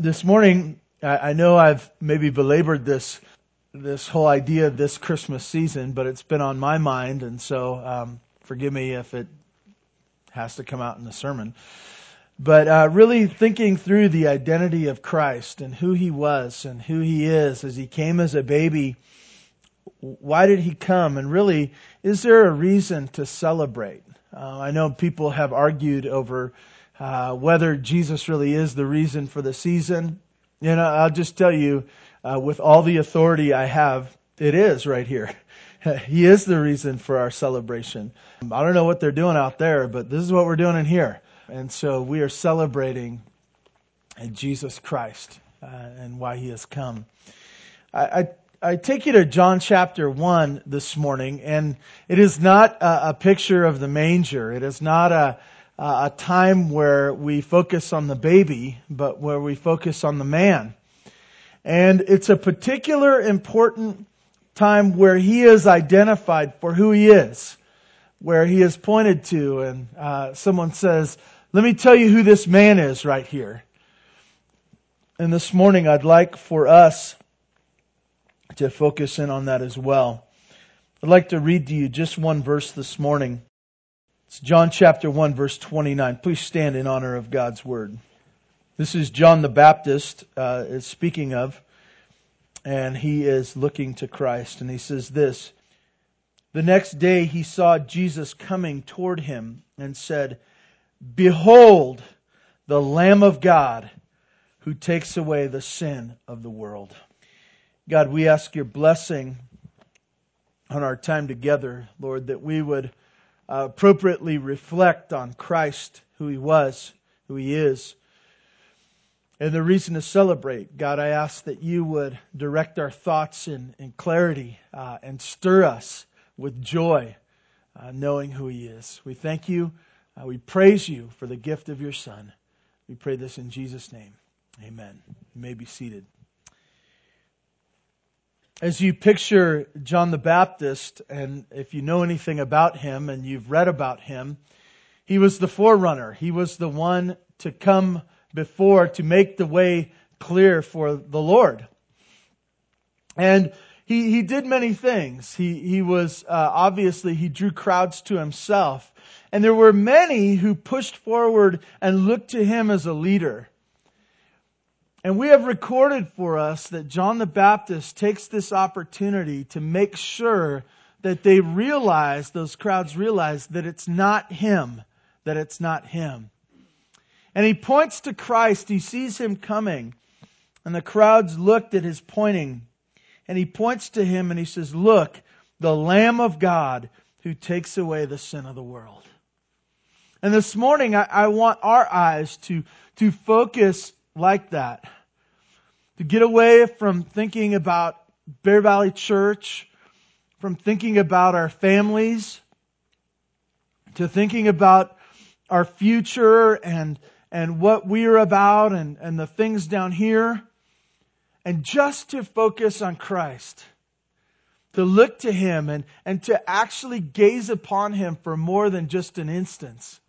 this morning, I, I know I've maybe belabored this this whole idea of this Christmas season, but it's been on my mind, and so um, forgive me if it has to come out in the sermon. But uh, really thinking through the identity of Christ and who He was and who He is as He came as a baby. Why did He come? And really, is there a reason to celebrate? Uh, I know people have argued over uh, whether Jesus really is the reason for the season. You know, I'll just tell you, uh, with all the authority I have, it is right here. he is the reason for our celebration. I don't know what they're doing out there, but this is what we're doing in here. And so we are celebrating Jesus Christ uh, and why he has come. I, I, I, take you to John chapter 1 this morning, and it is not a, a picture of the manger. It is not a, uh, a time where we focus on the baby, but where we focus on the man. And it's a particular important time where he is identified for who he is, where he is pointed to, and uh, someone says, "Let me tell you who this man is right here." And this morning, I'd like for us to focus in on that as well. I'd like to read to you just one verse this morning. It's John chapter 1 verse 29. Please stand in honor of God's word. This is John the Baptist uh, is speaking of, and he is looking to Christ, and he says this. The next day he saw Jesus coming toward him and said, Behold, the Lamb of God who takes away the sin of the world. God, we ask your blessing on our time together, Lord, that we would uh, appropriately reflect on Christ, who he was, who he is, and the reason to celebrate. God, I ask that you would direct our thoughts in, in clarity uh, and stir us with joy, uh, knowing who he is. We thank you. Uh, we praise you for the gift of your Son. We pray this in Jesus' name. Amen. You may be seated as you picture John the Baptist, and if you know anything about him and you've read about him, he was the forerunner. He was the one to come before to make the way clear for the Lord. And he, he did many things. He, he was, uh, obviously, he drew crowds to himself. And there were many who pushed forward and looked to him as a leader. And we have recorded for us that John the Baptist takes this opportunity to make sure that they realize, those crowds realize that it's not him, that it's not him. And he points to Christ, he sees him coming, and the crowds looked at his pointing, and he points to him and he says, look, the Lamb of God who takes away the sin of the world. And this morning I, I want our eyes to, to focus like that. To get away from thinking about Bear Valley Church, from thinking about our families, to thinking about our future and, and what we're about and, and the things down here, and just to focus on Christ. To look to Him and, and to actually gaze upon Him for more than just an instance.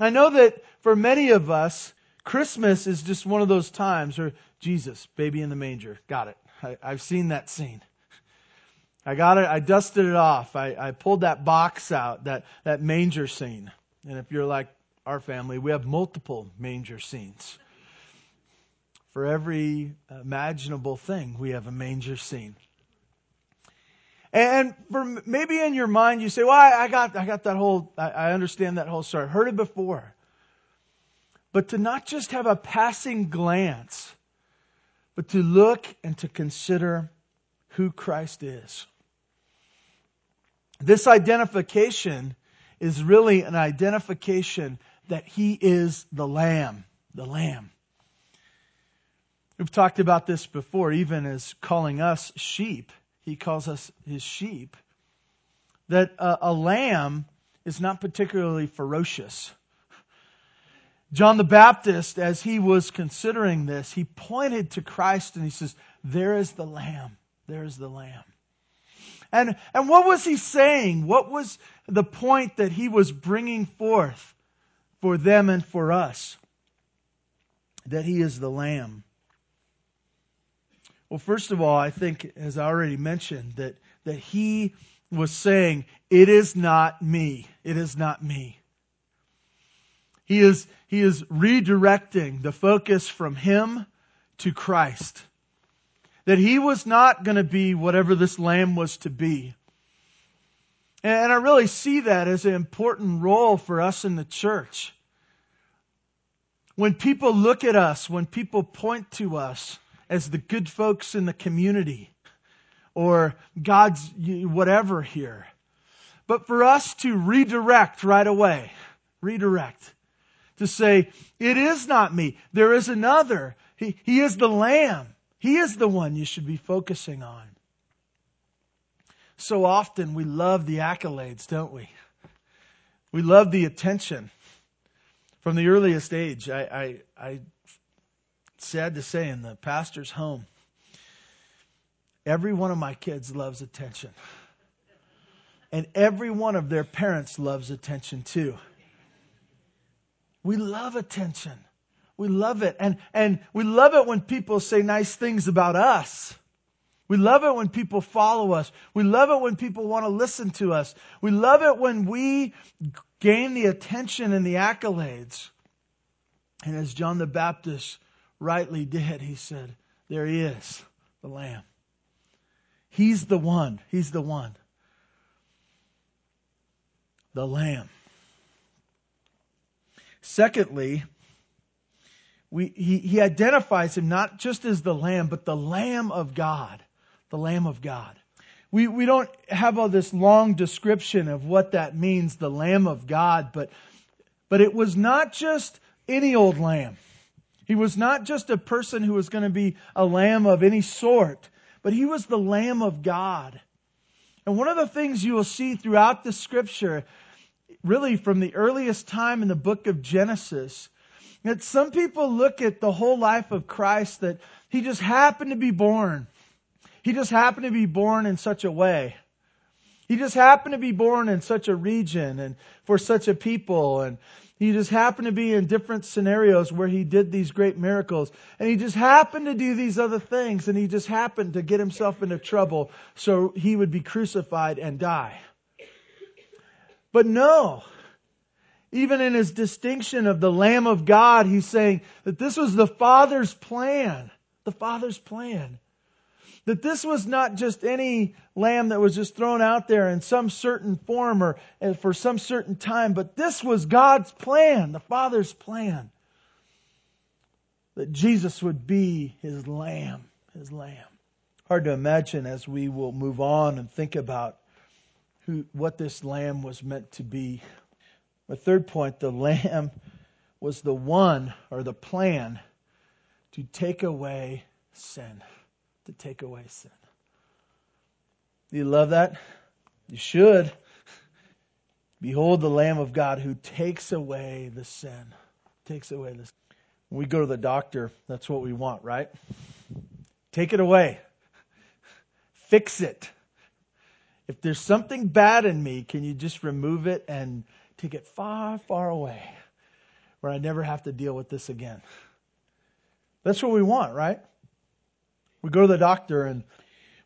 I know that for many of us, Christmas is just one of those times, where Jesus, baby in the manger. Got it. I, have seen that scene. I got it. I dusted it off. I, I pulled that box out, that, that manger scene. And if you're like our family, we have multiple manger scenes. For every imaginable thing, we have a manger scene. And for maybe in your mind, you say, well, I, I got, I got that whole, I, I understand that whole story. I heard it before but to not just have a passing glance, but to look and to consider who Christ is. This identification is really an identification that He is the Lamb, the Lamb. We've talked about this before, even as calling us sheep. He calls us His sheep. That a, a lamb is not particularly ferocious. John the Baptist, as he was considering this, he pointed to Christ and he says, There is the Lamb. There is the Lamb. And, and what was he saying? What was the point that he was bringing forth for them and for us? That he is the Lamb. Well, first of all, I think, as I already mentioned, that, that he was saying, It is not me. It is not me. He is, he is redirecting the focus from him to Christ. That he was not going to be whatever this lamb was to be. And I really see that as an important role for us in the church. When people look at us, when people point to us as the good folks in the community or God's whatever here. But for us to redirect right away, redirect, to say, it is not me. There is another. He, he is the Lamb. He is the one you should be focusing on. So often we love the accolades, don't we? We love the attention. From the earliest age, I, I, I sad to say, in the pastor's home, every one of my kids loves attention. And every one of their parents loves attention too. We love attention. We love it. And, and we love it when people say nice things about us. We love it when people follow us. We love it when people want to listen to us. We love it when we gain the attention and the accolades. And as John the Baptist rightly did, he said, There he is, the Lamb. He's the one. He's the one. The Lamb. Secondly, we, he, he identifies him not just as the Lamb, but the Lamb of God. The Lamb of God. We, we don't have all this long description of what that means, the Lamb of God, but, but it was not just any old lamb. He was not just a person who was going to be a lamb of any sort, but he was the Lamb of God. And one of the things you will see throughout the scripture, really from the earliest time in the book of Genesis, that some people look at the whole life of Christ that he just happened to be born. He just happened to be born in such a way. He just happened to be born in such a region and for such a people and he just happened to be in different scenarios where he did these great miracles. And he just happened to do these other things. And he just happened to get himself into trouble so he would be crucified and die. But no. Even in his distinction of the Lamb of God, he's saying that this was the Father's plan. The Father's plan. That this was not just any lamb that was just thrown out there in some certain form or for some certain time, but this was God's plan, the Father's plan. That Jesus would be his lamb, his lamb. Hard to imagine as we will move on and think about who, what this lamb was meant to be. The third point, the lamb was the one or the plan to take away sin to take away sin. Do you love that? You should. Behold the Lamb of God who takes away the sin. Takes away the sin. When we go to the doctor, that's what we want, right? Take it away. Fix it. If there's something bad in me, can you just remove it and take it far, far away where I never have to deal with this again? That's what we want, right? We go to the doctor and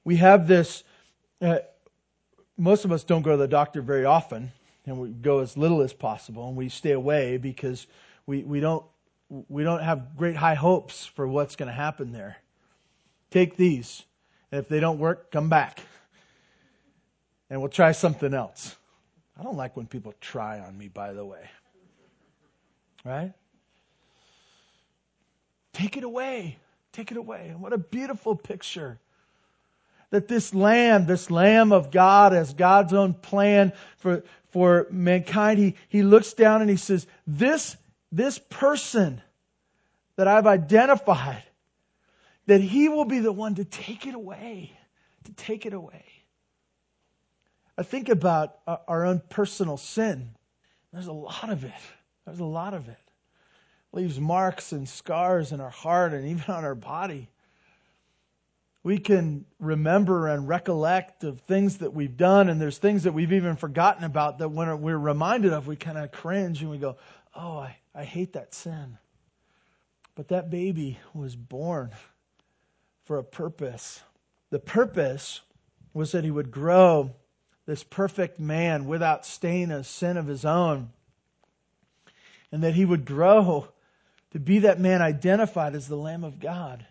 we have this. Uh, most of us don't go to the doctor very often, and we go as little as possible, and we stay away because we, we don't we don't have great high hopes for what's going to happen there. Take these, and if they don't work, come back, and we'll try something else. I don't like when people try on me, by the way. Right? Take it away. Take it away. And what a beautiful picture. That this lamb, this lamb of God as God's own plan for, for mankind, he, he looks down and he says, this, this person that I've identified, that he will be the one to take it away, to take it away. I think about uh, our own personal sin. There's a lot of it. There's a lot of it leaves marks and scars in our heart and even on our body. We can remember and recollect of things that we've done, and there's things that we've even forgotten about that when we're reminded of, we kind of cringe and we go, Oh, I, I hate that sin. But that baby was born for a purpose. The purpose was that he would grow this perfect man without stain of sin of his own. And that he would grow to be that man identified as the Lamb of God.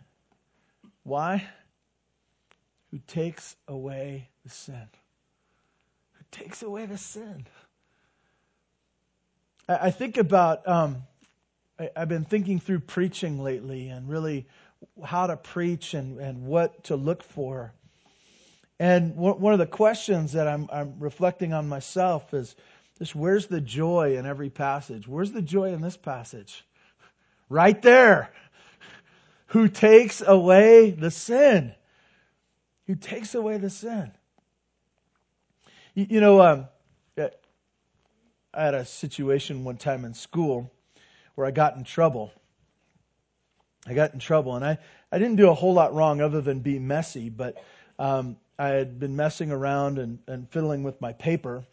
Why? Who takes away the sin. Who takes away the sin. I, think about, um, I, I've been thinking through preaching lately and really how to preach and, and what to look for. And one of the questions that I'm, I'm reflecting on myself is just where's the joy in every passage? Where's the joy in this passage? Right there. Who takes away the sin? Who takes away the sin? You, you know, um, I had a situation one time in school where I got in trouble. I got in trouble, and I, I didn't do a whole lot wrong other than be messy, but um, I had been messing around and, and fiddling with my paper,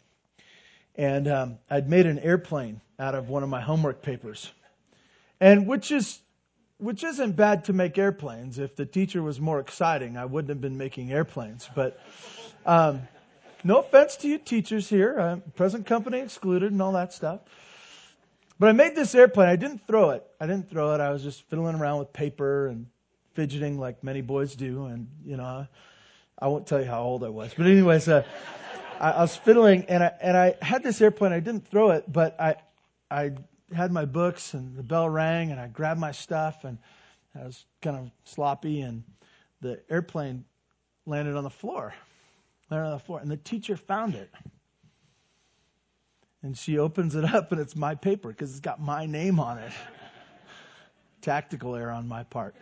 and um, I'd made an airplane out of one of my homework papers, and which is which isn't bad to make airplanes. If the teacher was more exciting, I wouldn't have been making airplanes. But um, no offense to you teachers here, uh, present company excluded, and all that stuff. But I made this airplane. I didn't throw it. I didn't throw it. I was just fiddling around with paper and fidgeting like many boys do, and you know. I won't tell you how old I was, but anyways, uh, I, I, was fiddling and I and I had this airplane. I didn't throw it, but I I had my books and the bell rang and I grabbed my stuff and I was kind of sloppy and the airplane landed on the floor, landed on the floor, and the teacher found it. And she opens it up and it's my paper because it's got my name on it. Tactical error on my part.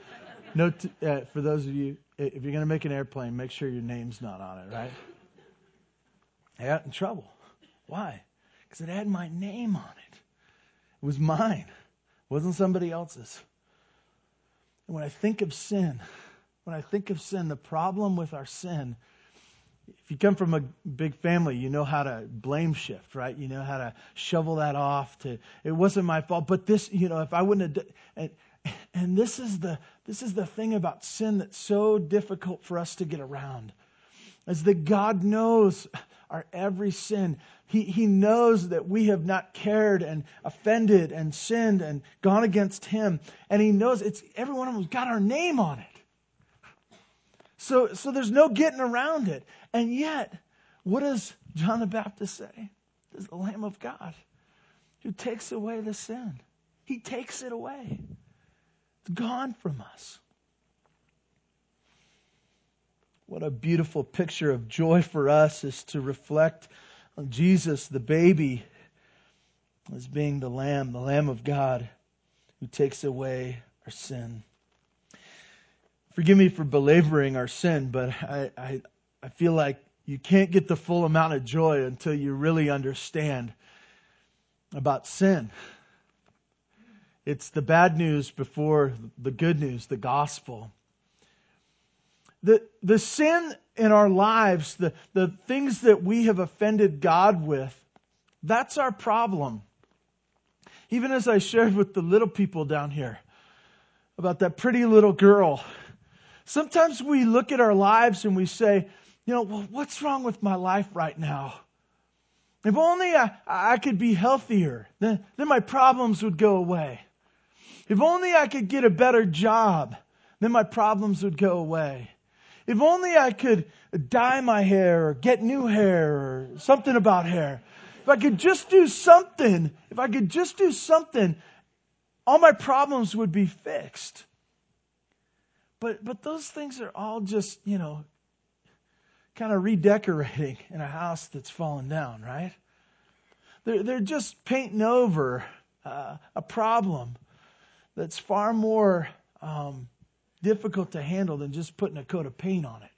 No, uh, for those of you if you're going to make an airplane, make sure your name's not on it, right? I got in trouble. Why? Because it had my name on it. It was mine. It wasn't somebody else's. And when I think of sin, when I think of sin, the problem with our sin, if you come from a big family, you know how to blame shift, right? You know how to shovel that off to, it wasn't my fault, but this, you know, if I wouldn't have, and, this is the this is the thing about sin that's so difficult for us to get around. Is that God knows our every sin. He, he knows that we have not cared and offended and sinned and gone against Him. And He knows it's every one of them's got our name on it. So, so there's no getting around it. And yet, what does John the Baptist say? Is the Lamb of God who takes away the sin. He takes it away. Gone from us. What a beautiful picture of joy for us is to reflect on Jesus, the baby, as being the Lamb, the Lamb of God, who takes away our sin. Forgive me for belaboring our sin, but I, I, I feel like you can't get the full amount of joy until you really understand about sin. It's the bad news before the good news, the gospel. The, the sin in our lives, the, the things that we have offended God with, that's our problem. Even as I shared with the little people down here about that pretty little girl, sometimes we look at our lives and we say, you know, well, what's wrong with my life right now? If only I, I could be healthier, then, then my problems would go away. If only I could get a better job, then my problems would go away. If only I could dye my hair or get new hair or something about hair. If I could just do something, if I could just do something, all my problems would be fixed. But, but those things are all just, you know, kind of redecorating in a house that's fallen down, right? They're, they're just painting over uh, a problem that's far more um, difficult to handle than just putting a coat of paint on it.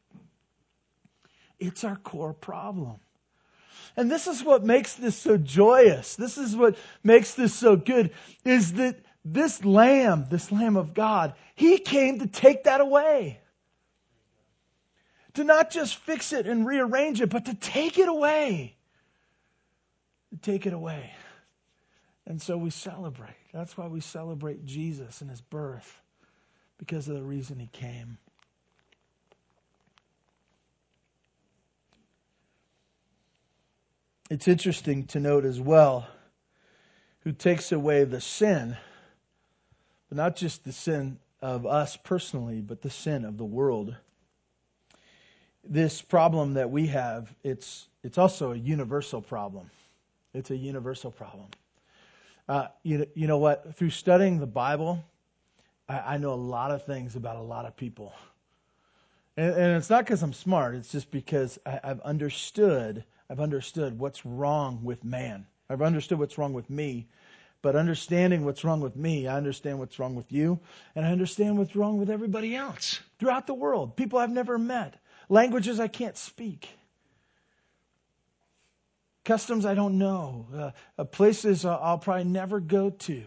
It's our core problem. And this is what makes this so joyous. This is what makes this so good is that this lamb, this lamb of God, he came to take that away. To not just fix it and rearrange it, but to take it away. To take it away. And so we celebrate. That's why we celebrate Jesus and his birth, because of the reason he came. It's interesting to note as well who takes away the sin, but not just the sin of us personally, but the sin of the world. This problem that we have, it's, it's also a universal problem. It's a universal problem. Uh, you, you know what? Through studying the Bible, I, I know a lot of things about a lot of people. And, and it's not because I'm smart. It's just because I, I've understood. I've understood what's wrong with man. I've understood what's wrong with me. But understanding what's wrong with me, I understand what's wrong with you, and I understand what's wrong with everybody else throughout the world. People I've never met, languages I can't speak, customs I don't know, uh, uh, places I'll probably never go to.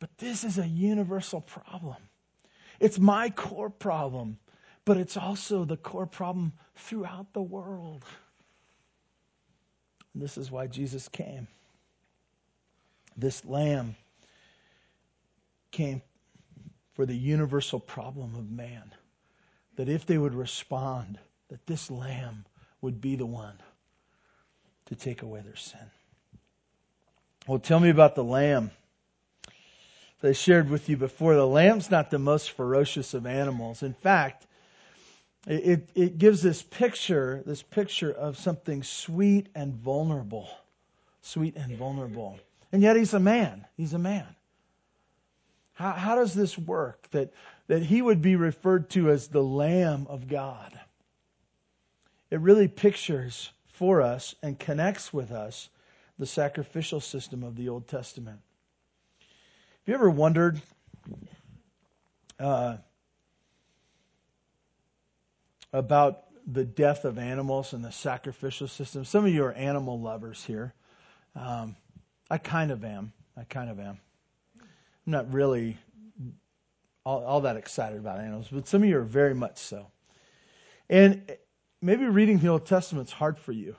But this is a universal problem. It's my core problem, but it's also the core problem throughout the world. And this is why Jesus came. This lamb came for the universal problem of man. That if they would respond, that this lamb would be the one to take away their sin. Well, tell me about the lamb. I shared with you before, the lamb's not the most ferocious of animals. In fact, it, it gives this picture, this picture of something sweet and vulnerable. Sweet and vulnerable. And yet he's a man. He's a man. How, how does this work? That, that he would be referred to as the Lamb of God. It really pictures for us and connects with us the sacrificial system of the Old Testament. Have you ever wondered uh, about the death of animals and the sacrificial system? Some of you are animal lovers here. Um, I kind of am. I kind of am. I'm not really all, all that excited about animals, but some of you are very much so. And maybe reading the Old Testament is hard for you.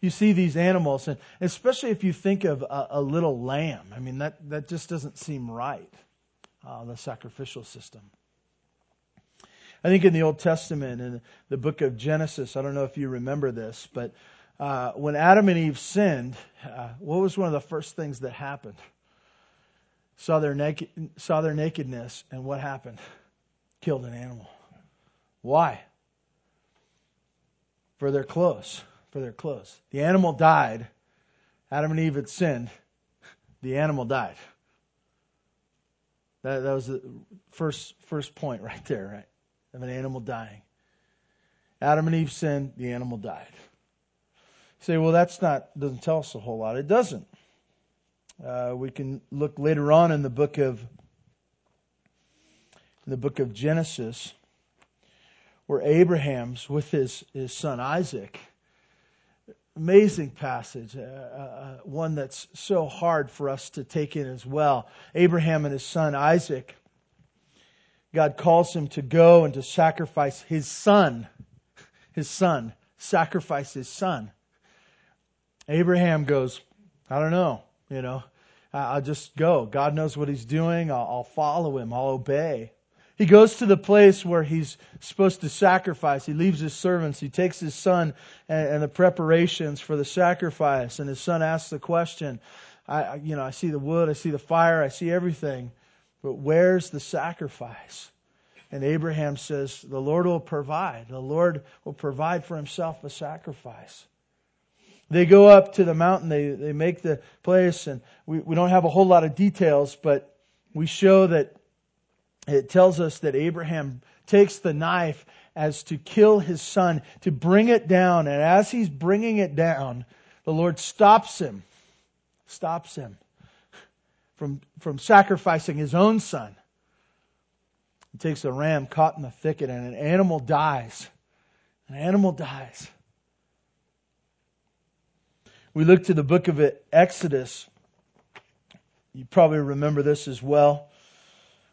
You see these animals, and especially if you think of a, a little lamb. I mean, that, that just doesn't seem right, uh, the sacrificial system. I think in the Old Testament, in the book of Genesis, I don't know if you remember this, but uh, when Adam and Eve sinned, uh, what was one of the first things that happened? Saw their, naked, saw their nakedness, and what happened? Killed an animal. Why? For their clothes. For their clothes. The animal died. Adam and Eve had sinned. The animal died. That, that was the first first point right there, right? Of an animal dying. Adam and Eve sinned. The animal died say, well, that's not, doesn't tell us a whole lot. It doesn't. Uh, we can look later on in the book of, in the book of Genesis, where Abraham's with his, his son Isaac. Amazing passage, uh, uh, one that's so hard for us to take in as well. Abraham and his son Isaac, God calls him to go and to sacrifice his son, his son, sacrifice his son. Abraham goes, I don't know, you know, I'll just go. God knows what he's doing. I'll, I'll follow him. I'll obey. He goes to the place where he's supposed to sacrifice. He leaves his servants. He takes his son and, and the preparations for the sacrifice. And his son asks the question, I, you know, I see the wood, I see the fire, I see everything, but where's the sacrifice? And Abraham says, the Lord will provide. The Lord will provide for himself a sacrifice. They go up to the mountain, they, they make the place, and we, we don't have a whole lot of details, but we show that it tells us that Abraham takes the knife as to kill his son, to bring it down, and as he's bringing it down, the Lord stops him, stops him from, from sacrificing his own son. He takes a ram caught in the thicket, and an animal dies. An animal dies. We look to the book of Exodus. You probably remember this as well,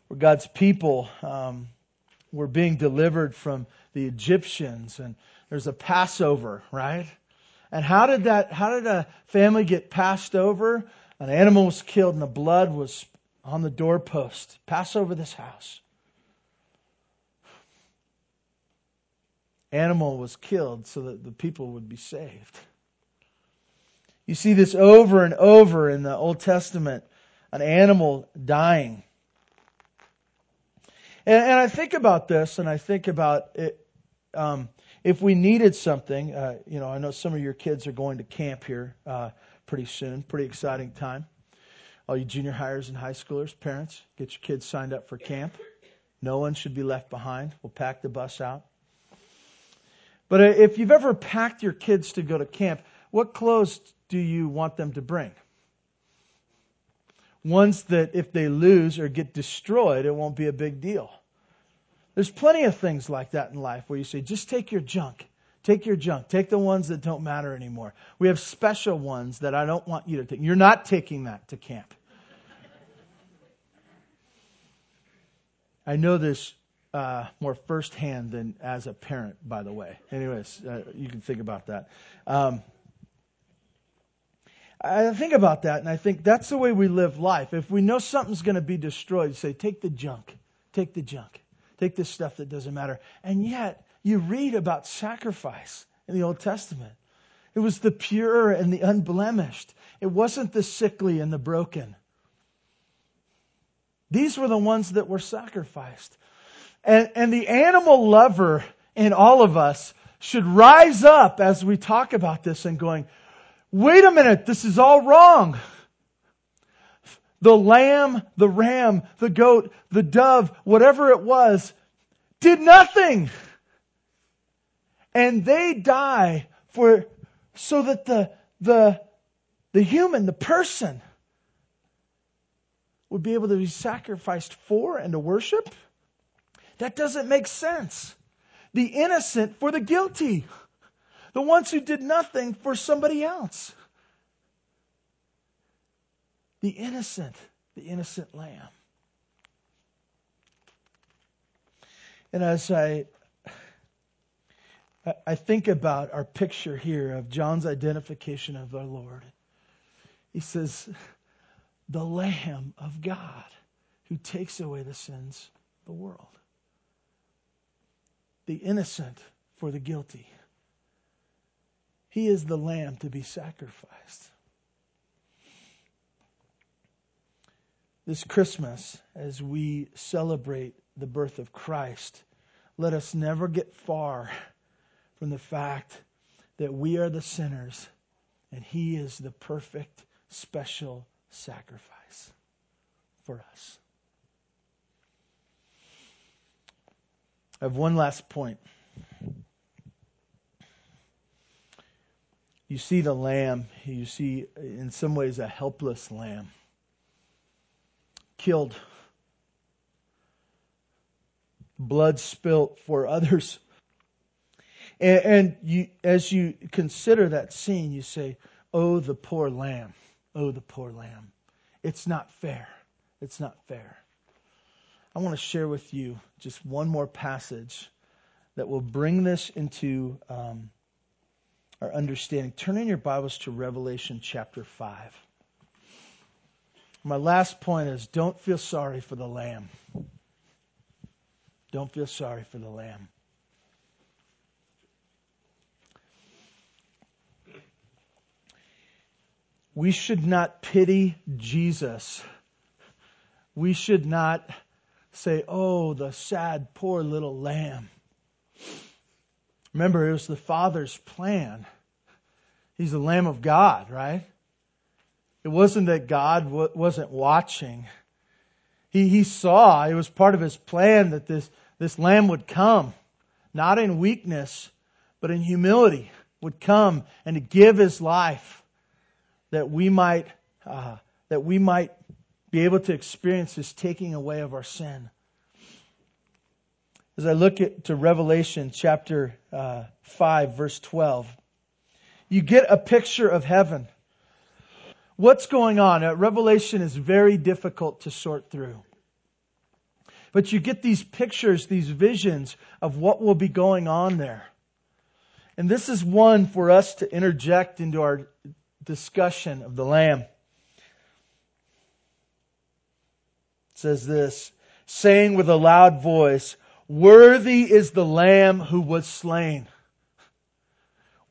where God's people um, were being delivered from the Egyptians, and there's a Passover, right? And how did that? How did a family get passed over? An animal was killed, and the blood was on the doorpost. Pass over this house. Animal was killed so that the people would be saved. You see this over and over in the Old Testament, an animal dying. And, and I think about this, and I think about it. Um, if we needed something, uh, you know, I know some of your kids are going to camp here uh, pretty soon. Pretty exciting time. All you junior hires and high schoolers, parents, get your kids signed up for camp. No one should be left behind. We'll pack the bus out. But if you've ever packed your kids to go to camp, what clothes do you want them to bring? Ones that if they lose or get destroyed, it won't be a big deal. There's plenty of things like that in life where you say, just take your junk. Take your junk. Take the ones that don't matter anymore. We have special ones that I don't want you to take. You're not taking that to camp. I know this uh, more firsthand than as a parent, by the way. Anyways, uh, you can think about that. Um, I think about that and I think that's the way we live life. If we know something's going to be destroyed, say, take the junk. Take the junk. Take this stuff that doesn't matter. And yet, you read about sacrifice in the Old Testament. It was the pure and the unblemished. It wasn't the sickly and the broken. These were the ones that were sacrificed. And, and the animal lover in all of us should rise up as we talk about this and going, wait a minute, this is all wrong. The lamb, the ram, the goat, the dove, whatever it was, did nothing. And they die for, so that the, the, the human, the person, would be able to be sacrificed for and to worship? That doesn't make sense. The innocent for the guilty. The ones who did nothing for somebody else. The innocent, the innocent lamb. And as I I think about our picture here of John's identification of our Lord. He says, the Lamb of God who takes away the sins of the world. The innocent for the guilty. He is the Lamb to be sacrificed. This Christmas, as we celebrate the birth of Christ, let us never get far from the fact that we are the sinners and He is the perfect, special sacrifice for us. I have one last point. You see the lamb, you see in some ways a helpless lamb killed, blood spilt for others. And, and you, as you consider that scene, you say, Oh, the poor lamb. Oh, the poor lamb. It's not fair. It's not fair. I want to share with you just one more passage that will bring this into um, our understanding. Turn in your Bibles to Revelation chapter 5. My last point is don't feel sorry for the lamb. Don't feel sorry for the lamb. We should not pity Jesus. We should not say, oh, the sad, poor little lamb. Remember, it was the Father's plan. He's the Lamb of God, right? It wasn't that God wasn't watching. He, he saw, it was part of His plan that this, this lamb would come, not in weakness, but in humility, would come and to give His life that we might uh, that we might be able to experience his taking away of our sin. As I look at to Revelation chapter uh, five, verse twelve, you get a picture of heaven. What's going on? Uh, Revelation is very difficult to sort through. But you get these pictures, these visions of what will be going on there. And this is one for us to interject into our discussion of the Lamb. It says this, saying with a loud voice, Worthy is the Lamb who was slain.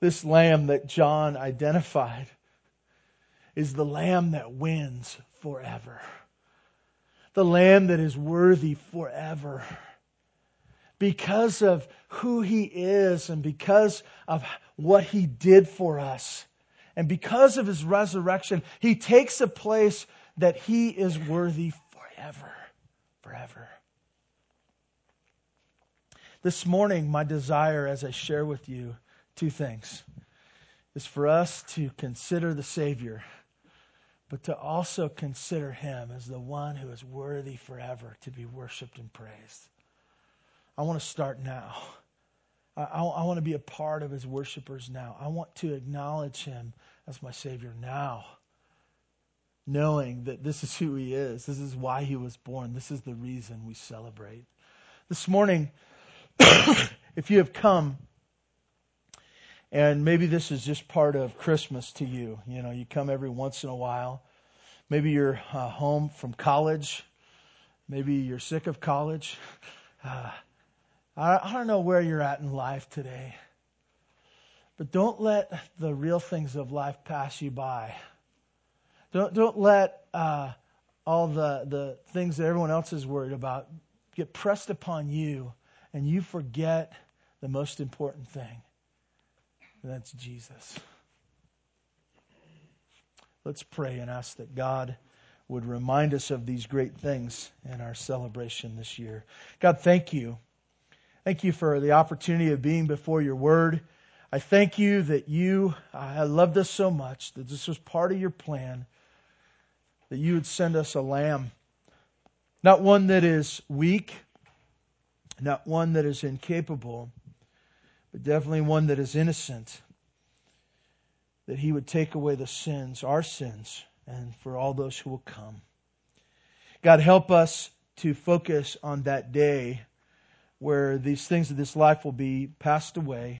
This lamb that John identified is the lamb that wins forever. The lamb that is worthy forever. Because of who he is and because of what he did for us. And because of his resurrection, he takes a place that he is worthy forever. Forever. This morning, my desire as I share with you two things is for us to consider the Savior, but to also consider Him as the one who is worthy forever to be worshiped and praised. I want to start now. I, I, I want to be a part of His worshipers now. I want to acknowledge Him as my Savior now, knowing that this is who He is. This is why He was born. This is the reason we celebrate. This morning, if you have come and maybe this is just part of Christmas to you. You know, you come every once in a while. Maybe you're uh, home from college. Maybe you're sick of college. Uh, I, I don't know where you're at in life today. But don't let the real things of life pass you by. Don't, don't let uh, all the, the things that everyone else is worried about get pressed upon you and you forget the most important thing that's Jesus. Let's pray and ask that God would remind us of these great things in our celebration this year. God, thank you. Thank you for the opportunity of being before your word. I thank you that you uh, I loved us so much that this was part of your plan that you would send us a lamb, not one that is weak, not one that is incapable, but definitely one that is innocent. That he would take away the sins, our sins, and for all those who will come. God, help us to focus on that day where these things of this life will be passed away